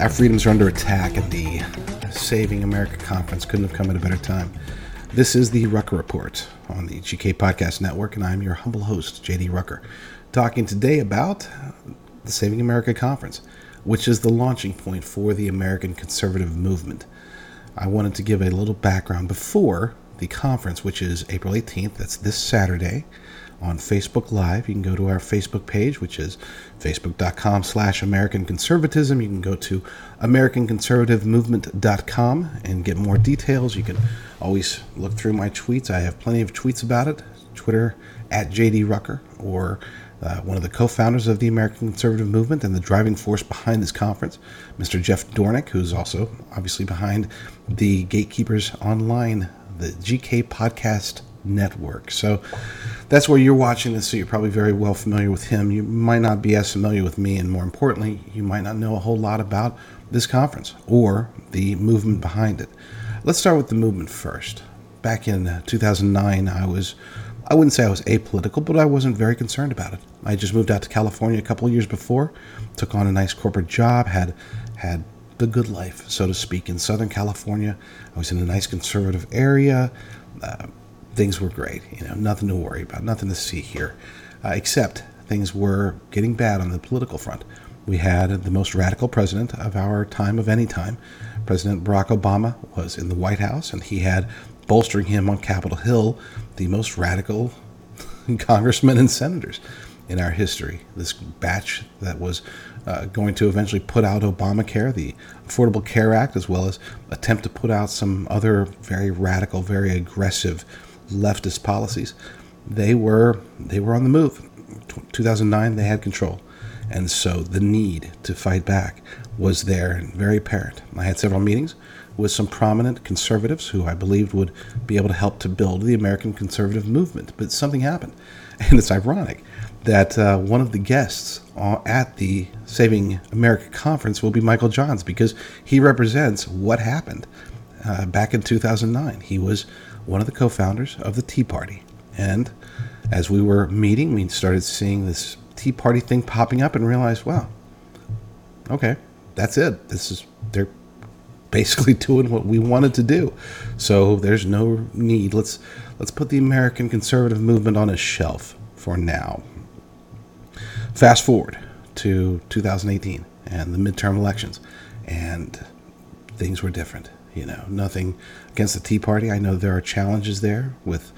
Our freedoms are under attack, and the Saving America conference couldn't have come at a better time. This is the Rucker Report on the GK Podcast Network, and I'm your humble host, JD Rucker, talking today about the Saving America conference, which is the launching point for the American conservative movement. I wanted to give a little background before the conference, which is April 18th. That's this Saturday on Facebook Live. You can go to our Facebook page, which is facebook.com slash American Conservatism. You can go to AmericanConservativeMovement.com and get more details. You can always look through my tweets. I have plenty of tweets about it. Twitter at JD Rucker or uh, one of the co-founders of the American Conservative Movement and the driving force behind this conference, Mr. Jeff Dornik, who's also obviously behind the Gatekeepers Online, the GK Podcast Network. So that's where you're watching this, so you're probably very well familiar with him. You might not be as familiar with me, and more importantly, you might not know a whole lot about this conference or the movement behind it. Let's start with the movement first. Back in 2009, I was, I wouldn't say I was apolitical, but I wasn't very concerned about it. I just moved out to California a couple of years before, took on a nice corporate job, had, had the good life, so to speak, in Southern California. I was in a nice conservative area. Uh, things were great. You know, nothing to worry about, nothing to see here, uh, except things were getting bad on the political front. We had the most radical president of our time, of any time. President Barack Obama was in the White House, and he had bolstering him on Capitol Hill the most radical congressmen and senators in our history. This batch that was uh, going to eventually put out Obamacare, the Affordable Care Act, as well as attempt to put out some other very radical, very aggressive leftist policies, they were they were on the move. 2009, they had control, and so the need to fight back was there and very apparent. I had several meetings with some prominent conservatives who I believed would be able to help to build the American conservative movement, but something happened, and it's ironic that uh, one of the guests at the Saving America conference will be Michael Johns because he represents what happened uh, back in 2009. He was one of the co founders of the Tea Party. And as we were meeting, we started seeing this Tea Party thing popping up and realized, wow, okay, that's it. This is, they're basically doing what we wanted to do. So there's no need. Let's, let's put the American conservative movement on a shelf for now. Fast forward to 2018 and the midterm elections, and things were different. You know, nothing against the Tea Party. I know there are challenges there with,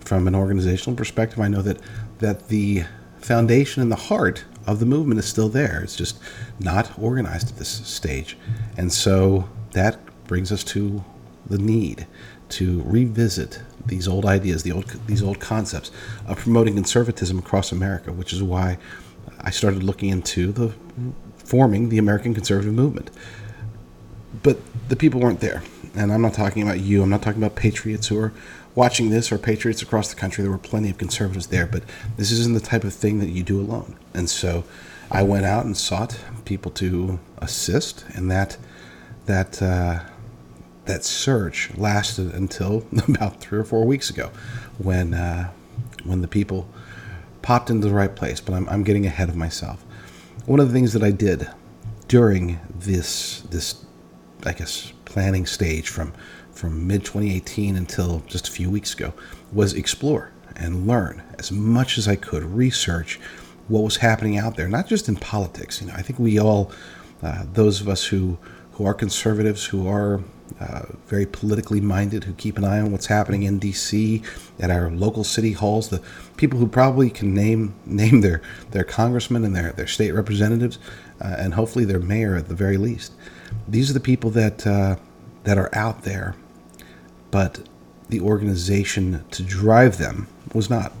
from an organizational perspective. I know that that the foundation and the heart of the movement is still there. It's just not organized at this stage, and so that brings us to the need to revisit these old ideas, the old these old concepts of promoting conservatism across America, which is why I started looking into the forming the American conservative movement but the people weren't there. And I'm not talking about you. I'm not talking about patriots who are watching this or patriots across the country. There were plenty of conservatives there, but this isn't the type of thing that you do alone. And so I went out and sought people to assist, and that that uh, that search lasted until about three or four weeks ago, when uh, when the people popped into the right place. But I'm, I'm getting ahead of myself. One of the things that I did during this this I guess, planning stage from from mid 2018 until just a few weeks ago was explore and learn as much as I could, research what was happening out there, not just in politics. You know, I think we all, uh, those of us who who are conservatives, who are uh, very politically minded, who keep an eye on what's happening in D.C. at our local city halls, the people who probably can name name their their congressmen and their their state representatives, uh, and hopefully their mayor at the very least these are the people that uh, that are out there, but the organization to drive them was not.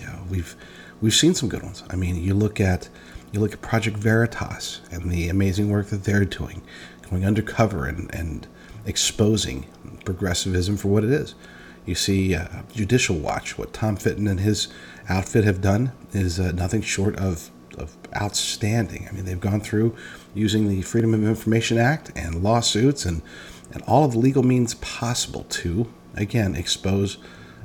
You know, we've we've seen some good ones. I mean, you look at you look at Project Veritas and the amazing work that they're doing, going undercover and and exposing progressivism for what it is. You see, uh, Judicial Watch, what Tom Fitton and his outfit have done is uh, nothing short of of outstanding. I mean, they've gone through using the Freedom of Information Act and lawsuits and, and all of the legal means possible to, again, expose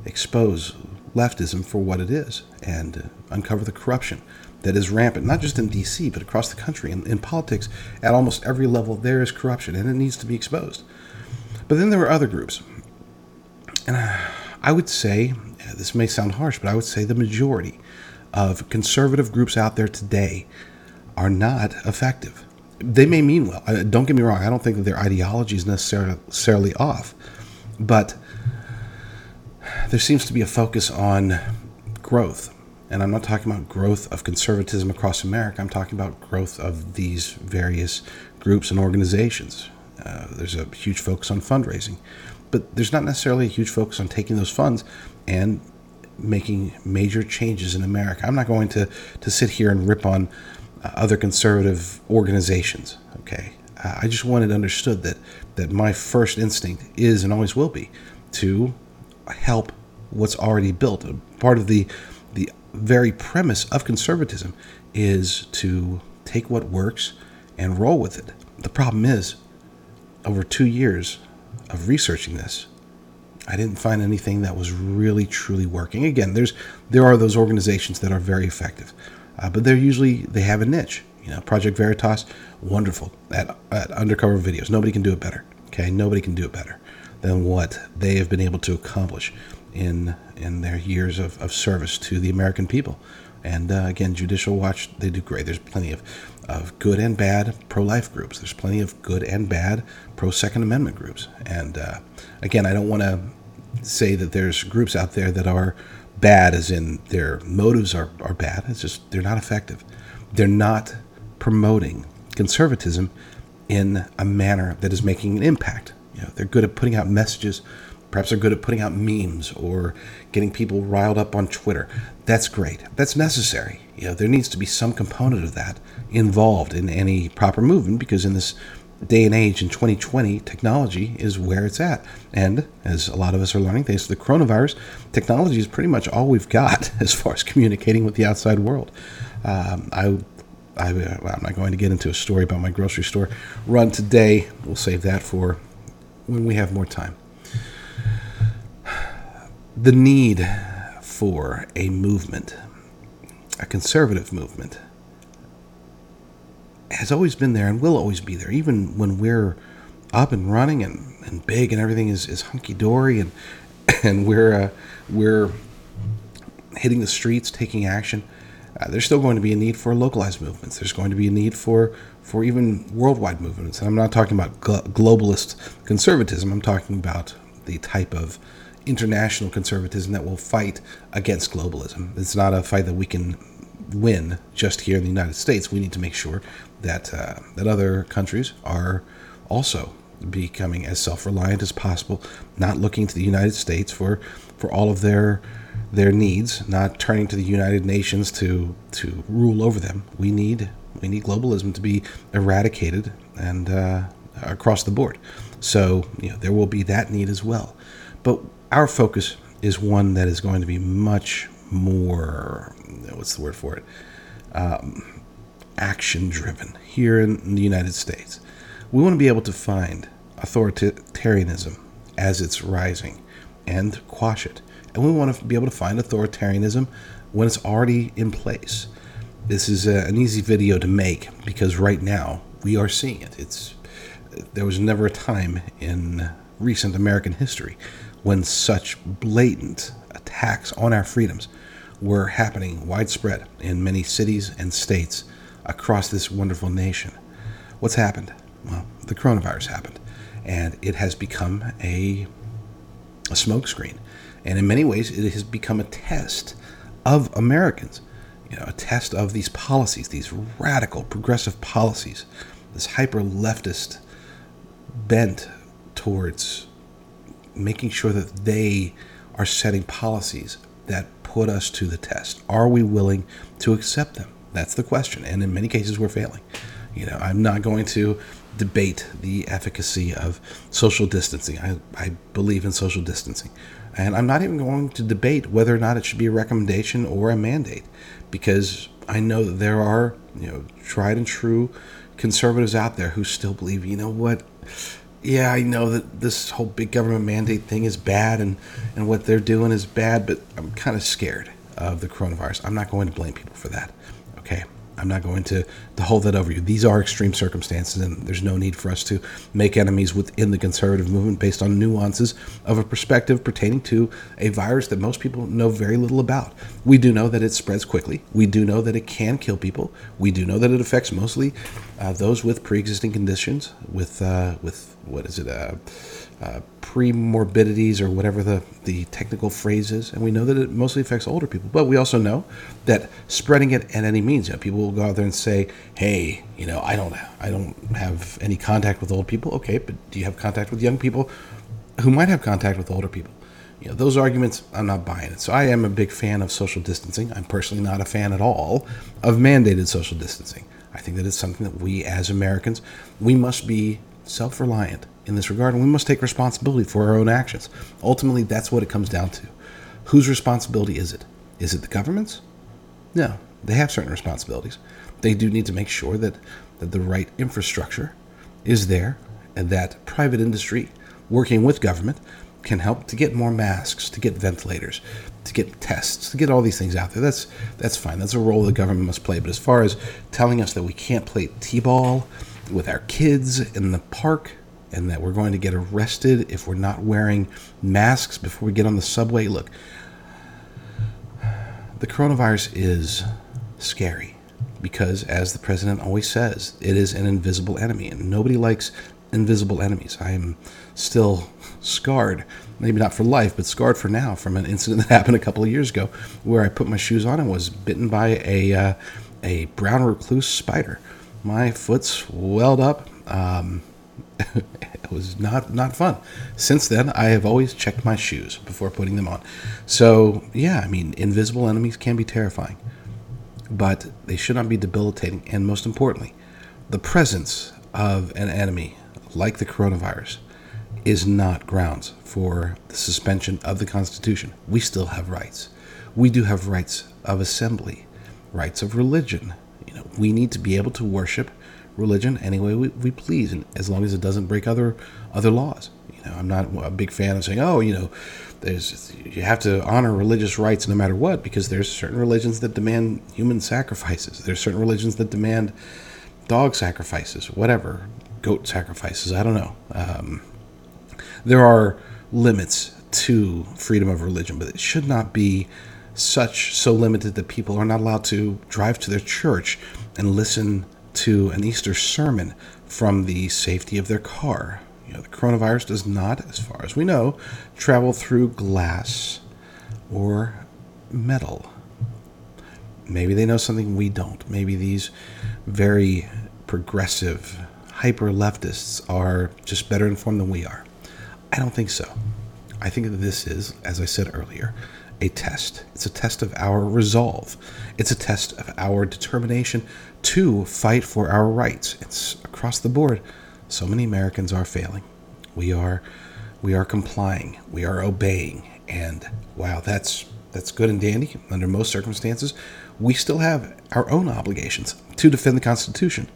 expose leftism for what it is and uncover the corruption that is rampant, not just in D.C., but across the country. In, in politics, at almost every level, there is corruption, and it needs to be exposed. But then there were other groups. And I would say, this may sound harsh, but I would say the majority of conservative groups out there today are not effective. They may mean well. Don't get me wrong. I don't think that their ideology is necessarily off. But there seems to be a focus on growth. And I'm not talking about growth of conservatism across America. I'm talking about growth of these various groups and organizations. Uh, there's a huge focus on fundraising, but there's not necessarily a huge focus on taking those funds and making major changes in America. I'm not going to, to sit here and rip on uh, other conservative organizations. Okay, uh, I just wanted understood that that my first instinct is and always will be to help what's already built. Part of the the very premise of conservatism is to take what works and roll with it. The problem is, over two years of researching this, I didn't find anything that was really truly working. Again, there's there are those organizations that are very effective, uh, but they're usually they have a niche. You know, Project Veritas, wonderful at, at undercover videos. Nobody can do it better. Okay, nobody can do it better than what they have been able to accomplish in in their years of, of service to the American people. And uh, again, Judicial Watch, they do great. There's plenty of, of good and bad pro life groups. There's plenty of good and bad pro Second Amendment groups. And uh, again, I don't want to say that there's groups out there that are bad, as in their motives are, are bad. It's just they're not effective. They're not promoting conservatism in a manner that is making an impact. You know, they're good at putting out messages. Perhaps they're good at putting out memes or getting people riled up on Twitter. That's great. That's necessary. You know, there needs to be some component of that involved in any proper movement because in this day and age in 2020, technology is where it's at. And as a lot of us are learning, thanks to the coronavirus, technology is pretty much all we've got as far as communicating with the outside world. Um, I I, I'm not going to get into a story about my grocery store run today. We'll save that for when we have more time. The need for a movement, a conservative movement, has always been there and will always be there, even when we're up and running and, and big and everything is, is hunky dory and and we're uh, we're hitting the streets, taking action. Uh, there's still going to be a need for localized movements. There's going to be a need for for even worldwide movements. And I'm not talking about gl- globalist conservatism. I'm talking about the type of international conservatism that will fight against globalism. It's not a fight that we can win just here in the United States. We need to make sure that uh, that other countries are also becoming as self-reliant as possible, not looking to the United States for for all of their their needs, not turning to the United Nations to to rule over them. We need we need globalism to be eradicated and uh, across the board. So you know there will be that need as well, but our focus is one that is going to be much more what's the word for it um, action driven here in the United States. We want to be able to find authoritarianism as it's rising and quash it. And we want to be able to find authoritarianism when it's already in place. This is a, an easy video to make because right now we are seeing it. It's there was never a time in recent American history when such blatant attacks on our freedoms were happening widespread in many cities and states across this wonderful nation. What's happened? Well, the coronavirus happened, and it has become a, a smokescreen. And in many ways, it has become a test of Americans, you know, a test of these policies, these radical progressive policies, this hyper leftist bent towards making sure that they are setting policies that put us to the test. Are we willing to accept them? That's the question. And in many cases, we're failing. You know, I'm not going to debate the efficacy of social distancing. I, I believe in social distancing. And I'm not even going to debate whether or not it should be a recommendation or a mandate because I know that there are, you know, tried and true conservatives out there who still believe, you know what? Yeah, I know that this whole big government mandate thing is bad and, and what they're doing is bad, but I'm kind of scared of the coronavirus. I'm not going to blame people for that. Okay. I'm not going to, to hold that over you. These are extreme circumstances, and there's no need for us to make enemies within the conservative movement based on nuances of a perspective pertaining to a virus that most people know very little about. We do know that it spreads quickly. We do know that it can kill people. We do know that it affects mostly uh, those with pre-existing conditions, with uh, with what is it? Uh, uh, pre-morbidities or whatever the, the technical phrase is and we know that it mostly affects older people but we also know that spreading it at any means you know, people will go out there and say hey you know i don't i don't have any contact with old people. Okay but do you have contact with young people who might have contact with older people? You know those arguments i'm not buying it. So i am a big fan of social distancing. I'm personally not a fan at all of mandated social distancing. I think that it's something that we as americans we must be self-reliant in this regard, and we must take responsibility for our own actions. Ultimately, that's what it comes down to. Whose responsibility is it? Is it the government's? No, they have certain responsibilities. They do need to make sure that, that the right infrastructure is there and that private industry working with government can help to get more masks, to get ventilators, to get tests, to get all these things out there. That's that's fine. That's a role the government must play. But as far as telling us that we can't play t-ball with our kids in the park, and that we're going to get arrested if we're not wearing masks before we get on the subway. Look, the coronavirus is scary because, as the president always says, it is an invisible enemy, and nobody likes invisible enemies. I am still scarred, maybe not for life, but scarred for now from an incident that happened a couple of years ago where I put my shoes on and was bitten by a, uh, a brown recluse spider. My foot swelled up. Um, it was not not fun. Since then, I have always checked my shoes before putting them on. So yeah, I mean, invisible enemies can be terrifying, but they should not be debilitating. And most importantly, the presence of an enemy like the coronavirus is not grounds for the suspension of the Constitution. We still have rights. We do have rights of assembly, rights of religion. We need to be able to worship religion any way we, we please, and as long as it doesn't break other other laws. You know, I'm not a big fan of saying, oh, you know, there's you have to honor religious rights no matter what, because there's certain religions that demand human sacrifices. There's certain religions that demand dog sacrifices, whatever, goat sacrifices. I don't know. Um, there are limits to freedom of religion, but it should not be such so limited that people are not allowed to drive to their church and listen to an Easter sermon from the safety of their car. You know, the coronavirus does not, as far as we know, travel through glass or metal. Maybe they know something we don't. Maybe these very progressive, hyper leftists are just better informed than we are. I don't think so. I think that this is, as I said earlier, a test. It's a test of our resolve. It's a test of our determination to fight for our rights. It's across the board. So many Americans are failing. We are we are complying. We are obeying. And wow, that's that's good and dandy under most circumstances. We still have our own obligations to defend the Constitution.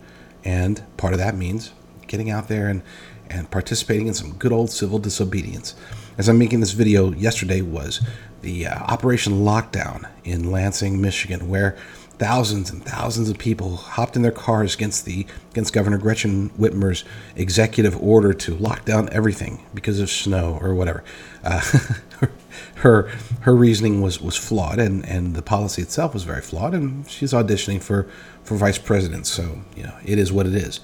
And part of that means getting out there and, and participating in some good old civil disobedience. As I'm making this video yesterday was the uh, Operation Lockdown in Lansing, Michigan, where thousands and thousands of people hopped in their cars against the against Governor Gretchen Whitmer's executive order to lock down everything because of snow or whatever. Uh, her her reasoning was was flawed, and and the policy itself was very flawed. And she's auditioning for for vice president, so you know it is what it is.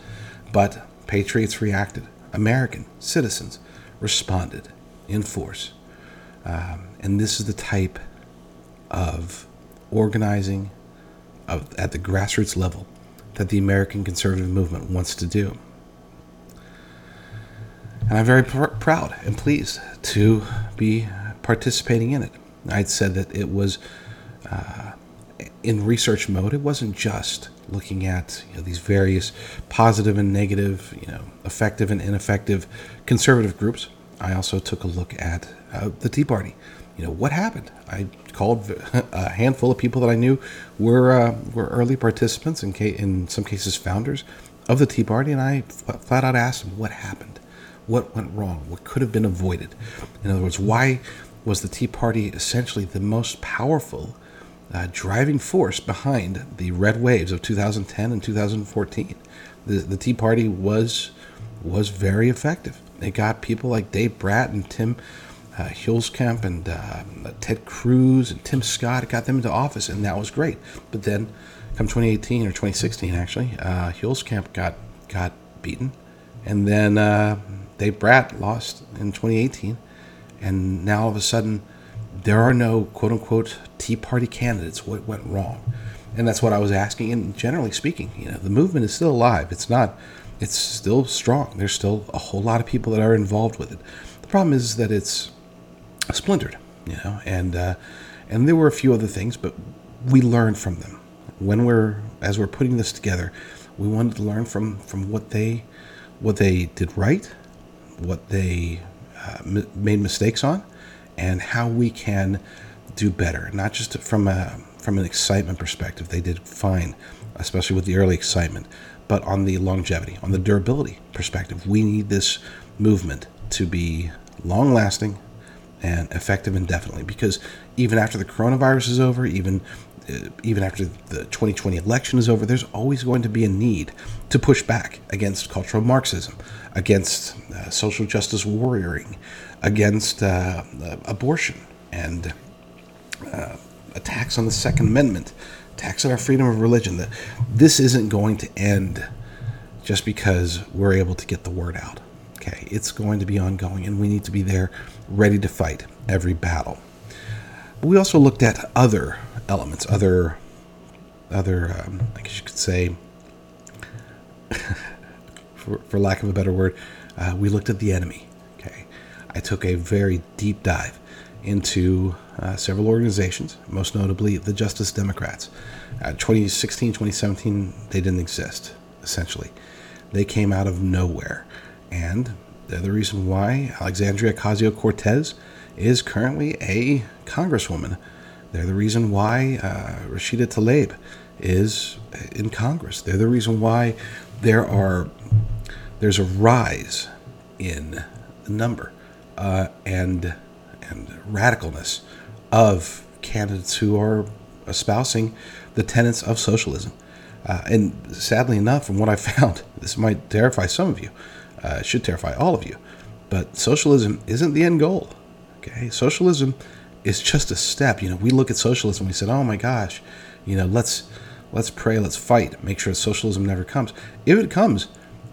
But patriots reacted. American citizens responded in force, um, and this is the type of organizing of, at the grassroots level that the American conservative movement wants to do. And I'm very pr- proud and pleased to be participating in it. I'd said that it was uh, in research mode. It wasn't just looking at you know, these various positive and negative, you know, effective and ineffective conservative groups. I also took a look at uh, the Tea Party. You know, what happened? I called a handful of people that I knew were uh, were early participants, in, ca- in some cases founders of the Tea Party, and I flat out asked them what happened, what went wrong, what could have been avoided. In other words, why was the Tea Party essentially the most powerful uh, driving force behind the red waves of 2010 and 2014. The, the Tea Party was was very effective. They got people like Dave Brat and Tim uh, Huelskamp and uh, Ted Cruz and Tim Scott. Got them into office, and that was great. But then, come 2018 or 2016, actually, uh, Huelskamp got got beaten, and then uh, Dave Brat lost in 2018, and now all of a sudden, there are no quote unquote Tea Party candidates. What went wrong? And that's what I was asking. And generally speaking, you know, the movement is still alive. It's not. It's still strong. There's still a whole lot of people that are involved with it. The problem is that it's splintered, you know, and uh, and there were a few other things, but we learned from them. When we're as we're putting this together, we wanted to learn from from what they what they did right, what they uh, m- made mistakes on, and how we can do better. Not just from a from an excitement perspective, they did fine, especially with the early excitement, but on the longevity, on the durability perspective, we need this movement to be long lasting and effective indefinitely because even after the coronavirus is over, even uh, even after the 2020 election is over, there's always going to be a need to push back against cultural Marxism, against uh, social justice warrioring, against uh, uh abortion, and uh, attacks on the Second Amendment, attacks on our freedom of religion. That this isn't going to end just because we're able to get the word out. Okay, it's going to be ongoing, and we need to be there, ready to fight every battle. We also looked at other elements, other, other, um, I guess you could say, for, for lack of a better word, uh, we looked at the enemy. Okay, I took a very deep dive into uh, several organizations, most notably the Justice Democrats. Uh, 2016, 2017, they didn't exist, essentially. They came out of nowhere. And they're the reason why Alexandria Ocasio Cortez is currently a congresswoman. They're the reason why uh, Rashida Tlaib is in Congress. They're the reason why there are there's a rise in the number uh, and and radicalness of candidates who are espousing the tenets of socialism. Uh, and sadly enough, from what I found, this might terrify some of you. Uh, should terrify all of you. But socialism isn't the end goal. Okay, socialism is just a step. You know, we look at socialism, and we said, "Oh my gosh, you know, let's let's pray, let's fight, make sure socialism never comes." If it comes,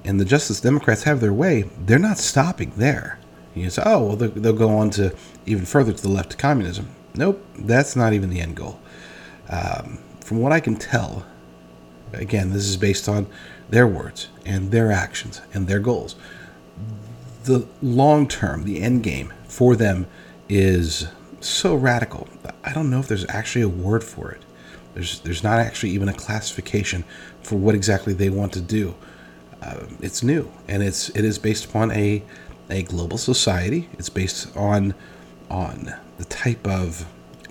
and the Justice Democrats have their way, they're not stopping there. You say, "Oh, well, they'll, they'll go on to even further to the left to communism." Nope, that's not even the end goal. Um, from what I can tell, again, this is based on their words and their actions and their goals. The long term, the end game for them is so radical. I don't know if there's actually a word for it. There's there's not actually even a classification for what exactly they want to do. Uh, it's new and it's it is based upon a a global society. It's based on on the type of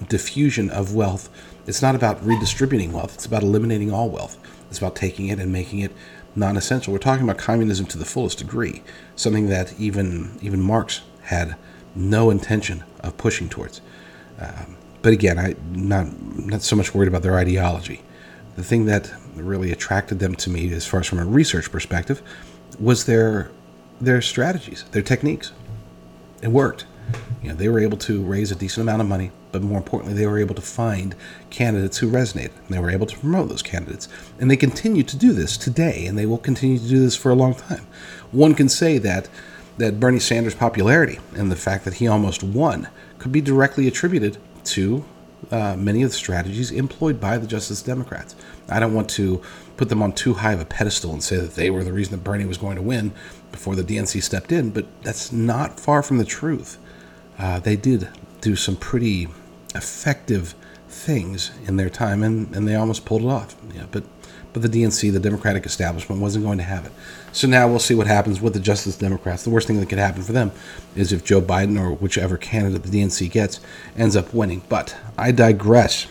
diffusion of wealth. It's not about redistributing wealth. It's about eliminating all wealth. It's about taking it and making it non-essential. We're talking about communism to the fullest degree, something that even even Marx had no intention of pushing towards. Um, but again, I not not so much worried about their ideology. The thing that really attracted them to me, as far as from a research perspective, was their their strategies, their techniques. It worked. You know, they were able to raise a decent amount of money but more importantly, they were able to find candidates who resonated. And they were able to promote those candidates. And they continue to do this today, and they will continue to do this for a long time. One can say that that Bernie Sanders' popularity and the fact that he almost won could be directly attributed to uh, many of the strategies employed by the Justice Democrats. I don't want to put them on too high of a pedestal and say that they were the reason that Bernie was going to win before the DNC stepped in, but that's not far from the truth. Uh, they did do some pretty effective things in their time, and, and they almost pulled it off. Yeah, but but the DNC, the Democratic establishment, wasn't going to have it. So now we'll see what happens with the Justice Democrats. The worst thing that could happen for them is if Joe Biden or whichever candidate the DNC gets ends up winning. But I digress.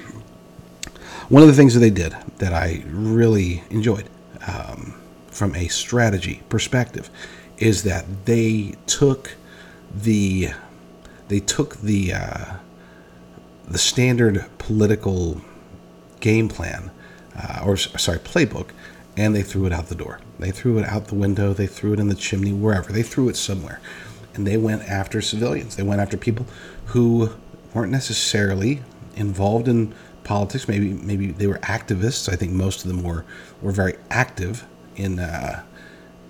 One of the things that they did that I really enjoyed um, from a strategy perspective is that they took the they took the uh, the standard political game plan, uh, or sorry, playbook, and they threw it out the door. They threw it out the window. They threw it in the chimney, wherever. They threw it somewhere, and they went after civilians. They went after people who weren't necessarily involved in politics. Maybe maybe they were activists. I think most of them were were very active in uh,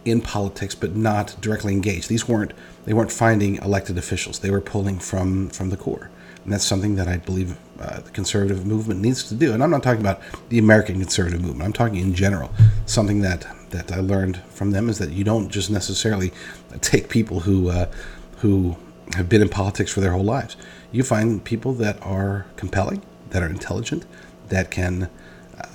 in politics, but not directly engaged. These weren't they weren't finding elected officials. They were pulling from from the core, and that's something that I believe uh, the conservative movement needs to do. And I'm not talking about the American conservative movement. I'm talking in general. Something that that I learned from them is that you don't just necessarily take people who uh, who have been in politics for their whole lives. You find people that are compelling, that are intelligent, that can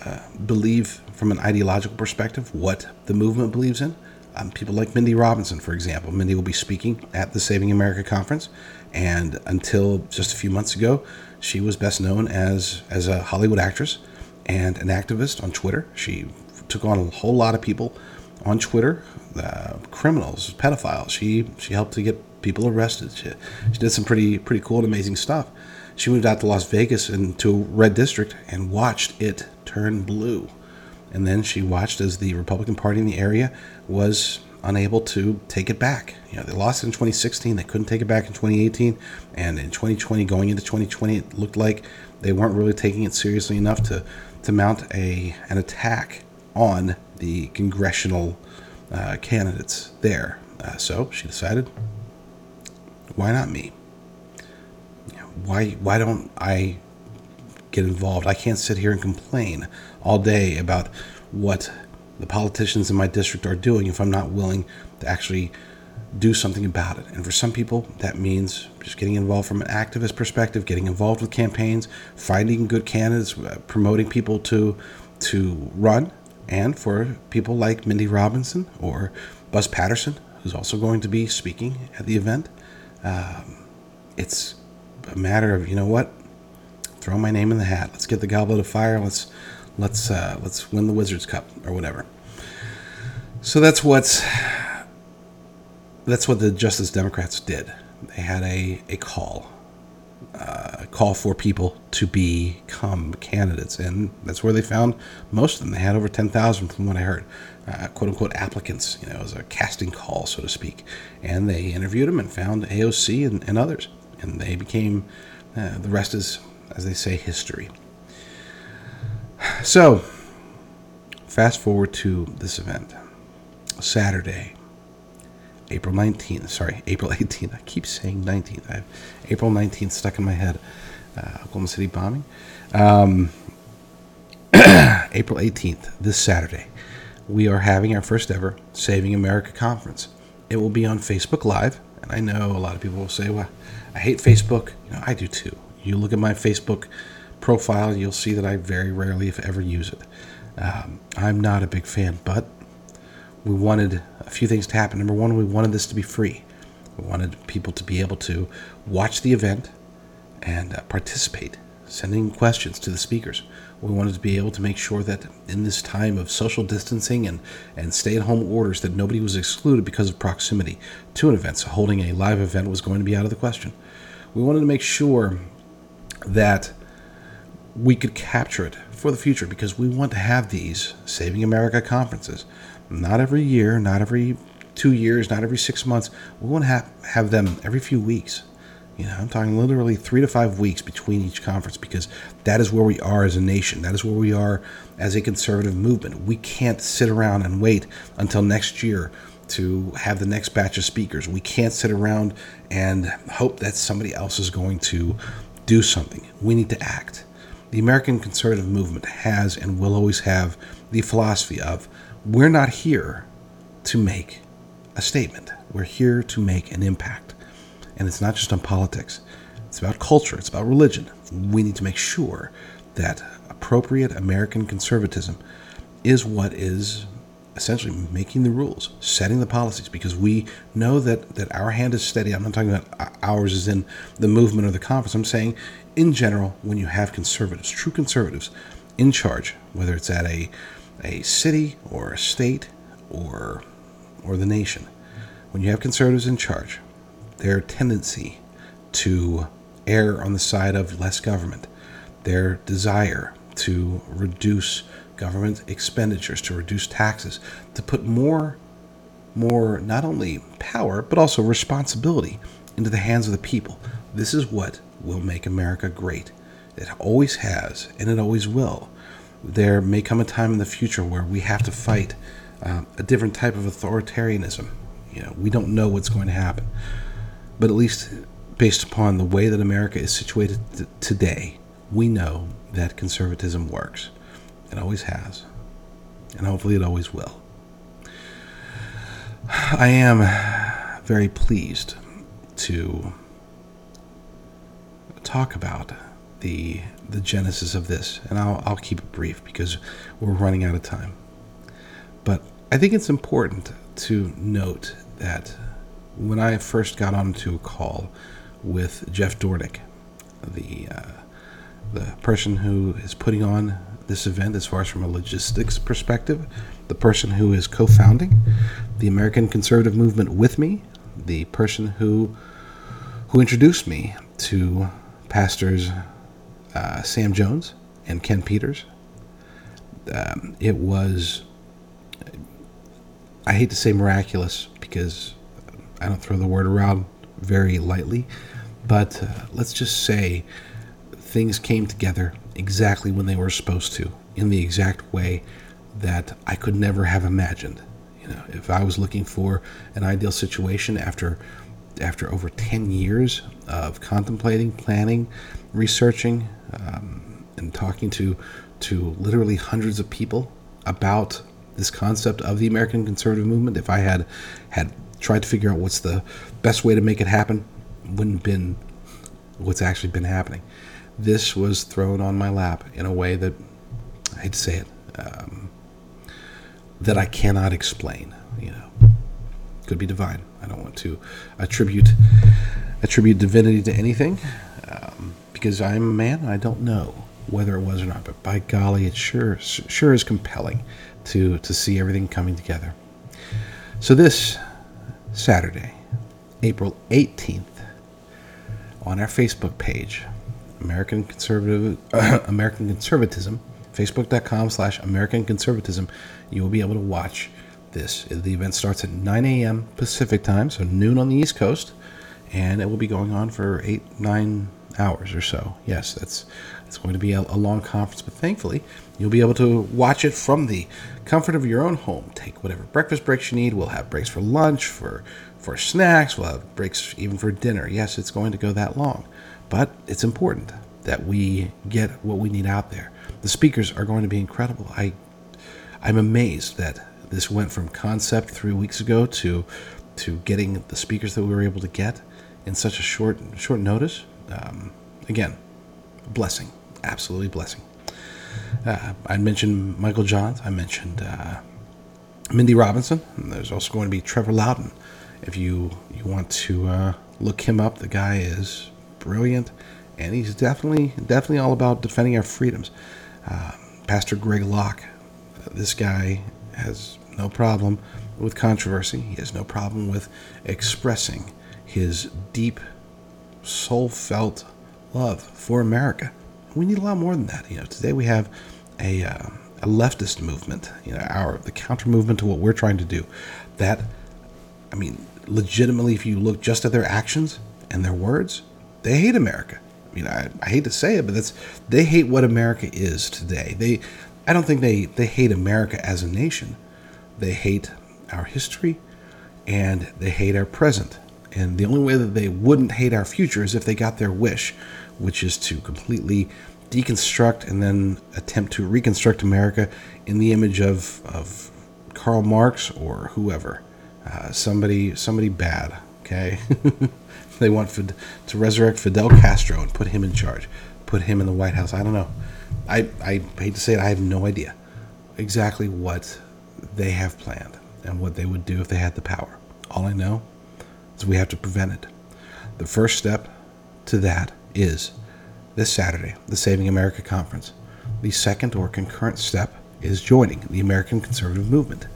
uh, believe from an ideological perspective what the movement believes in. Um, people like Mindy Robinson, for example. Mindy will be speaking at the Saving America conference, and until just a few months ago, she was best known as as a Hollywood actress and an activist on Twitter. She took on a whole lot of people on Twitter, uh, criminals, pedophiles. She she helped to get people arrested. She, she did some pretty pretty cool and amazing stuff. She moved out to Las Vegas into a red district and watched it turn blue. And then she watched as the Republican Party in the area was unable to take it back. You know, they lost in 2016, they couldn't take it back in 2018, and in 2020, going into 2020, it looked like they weren't really taking it seriously enough to to mount a an attack on the congressional uh, candidates there. Uh, so she decided, why not me? why why don't I get involved? I can't sit here and complain all day about what the politicians in my district are doing if I'm not willing to actually do something about it. And for some people, that means just getting involved from an activist perspective, getting involved with campaigns, finding good candidates, uh, promoting people to to run. And for people like Mindy Robinson or Buzz Patterson, who's also going to be speaking at the event, um, it's a matter of you know what, throw my name in the hat. Let's get the goblet of fire. Let's let's uh, let's win the Wizards Cup or whatever. So that's what's that's what the Justice Democrats did. They had a a call, uh, a call for people to become candidates, and that's where they found most of them. They had over ten thousand, from what I heard, uh, quote unquote applicants. You know, it was a casting call, so to speak, and they interviewed them and found AOC and, and others and they became uh, the rest is, as they say, history. So, fast forward to this event, Saturday, April 19th. Sorry, April 18th. I keep saying 19th. I have April 19th stuck in my head. Uh, Oklahoma City bombing. Um, April 18th, this Saturday, we are having our first ever Saving America conference. It will be on Facebook Live, and I know a lot of people will say, well, I hate Facebook. You know, I do too. You look at my Facebook profile, you'll see that I very rarely, if ever, use it. Um, I'm not a big fan, but we wanted a few things to happen. Number one, we wanted this to be free. We wanted people to be able to watch the event and uh, participate, sending questions to the speakers. We wanted to be able to make sure that in this time of social distancing and, and stay at home orders that nobody was excluded because of proximity to an event. So holding a live event was going to be out of the question we wanted to make sure that we could capture it for the future because we want to have these Saving America conferences. Not every year, not every two years, not every six months. We want to have, have them every few weeks. You know, I'm talking literally three to five weeks between each conference because that is where we are as a nation. That is where we are as a conservative movement. We can't sit around and wait until next year to have the next batch of speakers. We can't sit around and hope that somebody else is going to do something. We need to act. The American conservative movement has and will always have the philosophy of we're not here to make a statement, we're here to make an impact. And it's not just on politics, it's about culture, it's about religion. We need to make sure that appropriate American conservatism is what is essentially making the rules, setting the policies, because we know that, that our hand is steady. I'm not talking about ours is in the movement or the conference. I'm saying, in general, when you have conservatives, true conservatives, in charge, whether it's at a, a city or a state or, or the nation, when you have conservatives in charge, their tendency to err on the side of less government, their desire to reduce government expenditures, to reduce taxes, to put more, more not only power but also responsibility into the hands of the people. This is what will make America great. It always has, and it always will. There may come a time in the future where we have to fight uh, a different type of authoritarianism. You know, we don't know what's going to happen, but at least based upon the way that America is situated t- today, we know that conservatism works. It always has, and hopefully, it always will. I am very pleased to talk about the the genesis of this, and I'll I'll keep it brief because we're running out of time. But I think it's important to note that when I first got onto a call with Jeff Dornik, the uh, the person who is putting on this event, as far as from a logistics perspective, the person who is co-founding the American Conservative Movement with me, the person who who introduced me to pastors uh, Sam Jones and Ken Peters. Um, it was, I hate to say miraculous because I don't throw the word around very lightly, but uh, let's just say things came together exactly when they were supposed to, in the exact way that I could never have imagined. You know, if I was looking for an ideal situation after after over 10 years of contemplating, planning, researching, um, and talking to to literally hundreds of people about this concept of the American conservative movement, if I had had tried to figure out what's the best way to make it happen, wouldn't have been what's actually been happening. This was thrown on my lap in a way that I'd say it, um, that I cannot explain. You know, could be divine. I don't want to attribute attribute divinity to anything um, because I'm a man I don't know whether it was or not. But by golly, it sure sure is compelling to to see everything coming together. So this Saturday, April 18th, on our Facebook page, American Conservative uh, American Conservatism, facebook.com slash American Conservatism, you will be able to watch this. The event starts at 9 a.m. Pacific time, so noon on the East Coast, and it will be going on for eight, nine hours or so. Yes, that's it's going to be a, a, long conference, but thankfully you'll be able to watch it from the comfort of your own home. Take whatever breakfast breaks you need. We'll have breaks for lunch, for for snacks. We'll have breaks even for dinner. Yes, it's going to go that long, but it's important that we get what we need out there. The speakers are going to be incredible. I I'm amazed that this went from concept three weeks ago to to getting the speakers that we were able to get in such a short short notice. Um, again, blessing, absolutely blessing. Uh, I mentioned Michael Johns. I mentioned uh, Mindy Robinson. there's also going to be Trevor Loudon. If you you want to uh, look him up, the guy is brilliant, and he's definitely definitely all about defending our freedoms. Uh, Pastor Greg Locke, this guy has no problem with controversy. He has no problem with expressing his deep, soul felt love for America. We need a lot more than that. You know, today we have a, uh, a leftist movement, you know, our the counter movement to what we're trying to do. That, I mean, legitimately, if you look just at their actions and their words, they hate America. I mean, I, I hate to say it, but that's they hate what America is today. They, I don't think they they hate America as a nation. They hate our history, and they hate our present. And the only way that they wouldn't hate our future is if they got their wish, which is to completely deconstruct and then attempt to reconstruct America in the image of, of Karl Marx or whoever. Uh, somebody somebody bad, okay? they want Fid- to resurrect Fidel Castro and put him in charge, put him in the White House. I don't know. I, I hate to say it, I have no idea exactly what they have planned and what they would do if they had the power. All I know is we have to prevent it. The first step to that is this Saturday, the Saving America Conference. The second or concurrent step is joining the American Conservative Movement.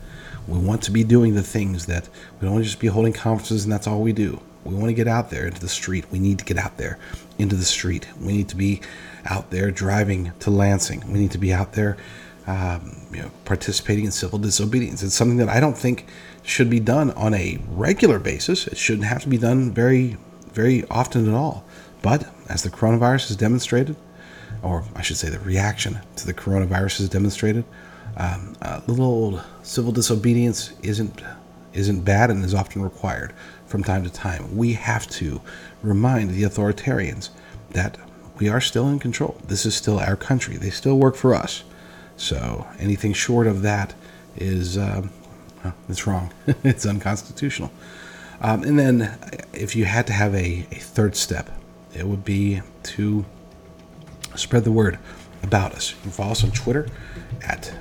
We want to be doing the things that we don't just be holding conferences and that's all we do. We want to get out there into the street. We need to get out there into the street. We need to be out there driving to Lansing. We need to be out there um, you know, participating in civil disobedience. It's something that I don't think should be done on a regular basis. It shouldn't have to be done very, very often at all. But as the coronavirus has demonstrated, or I should say the reaction to the coronavirus has demonstrated, um, little old civil disobedience isn't isn't bad and is often required from time to time. We have to remind the authoritarians that we are still in control. This is still our country. They still work for us. So anything short of that is um, it's wrong. it's unconstitutional. Um, and then, if you had to have a, a third step, it would be to spread the word about us. You can follow us on Twitter at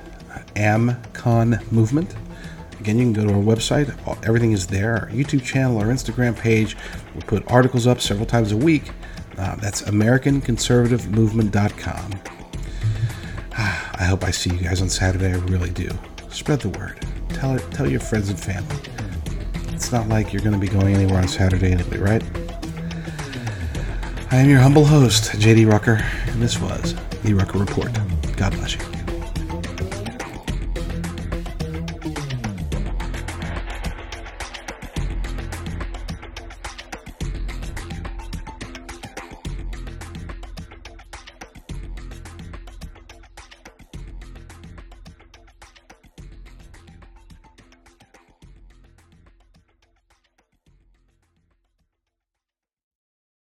AmCon Movement. Again, you can go to our website. Everything is there. Our YouTube channel, our Instagram page. We put articles up several times a week. Uh, that's AmericanConservativeMovement.com. I hope I see you guys on Saturday. I really do. Spread the word. Tell it. Tell your friends and family. It's not like you're going to be going anywhere on Saturday anyway, right? I am your humble host, JD Rucker, and this was the Rucker Report. God bless you.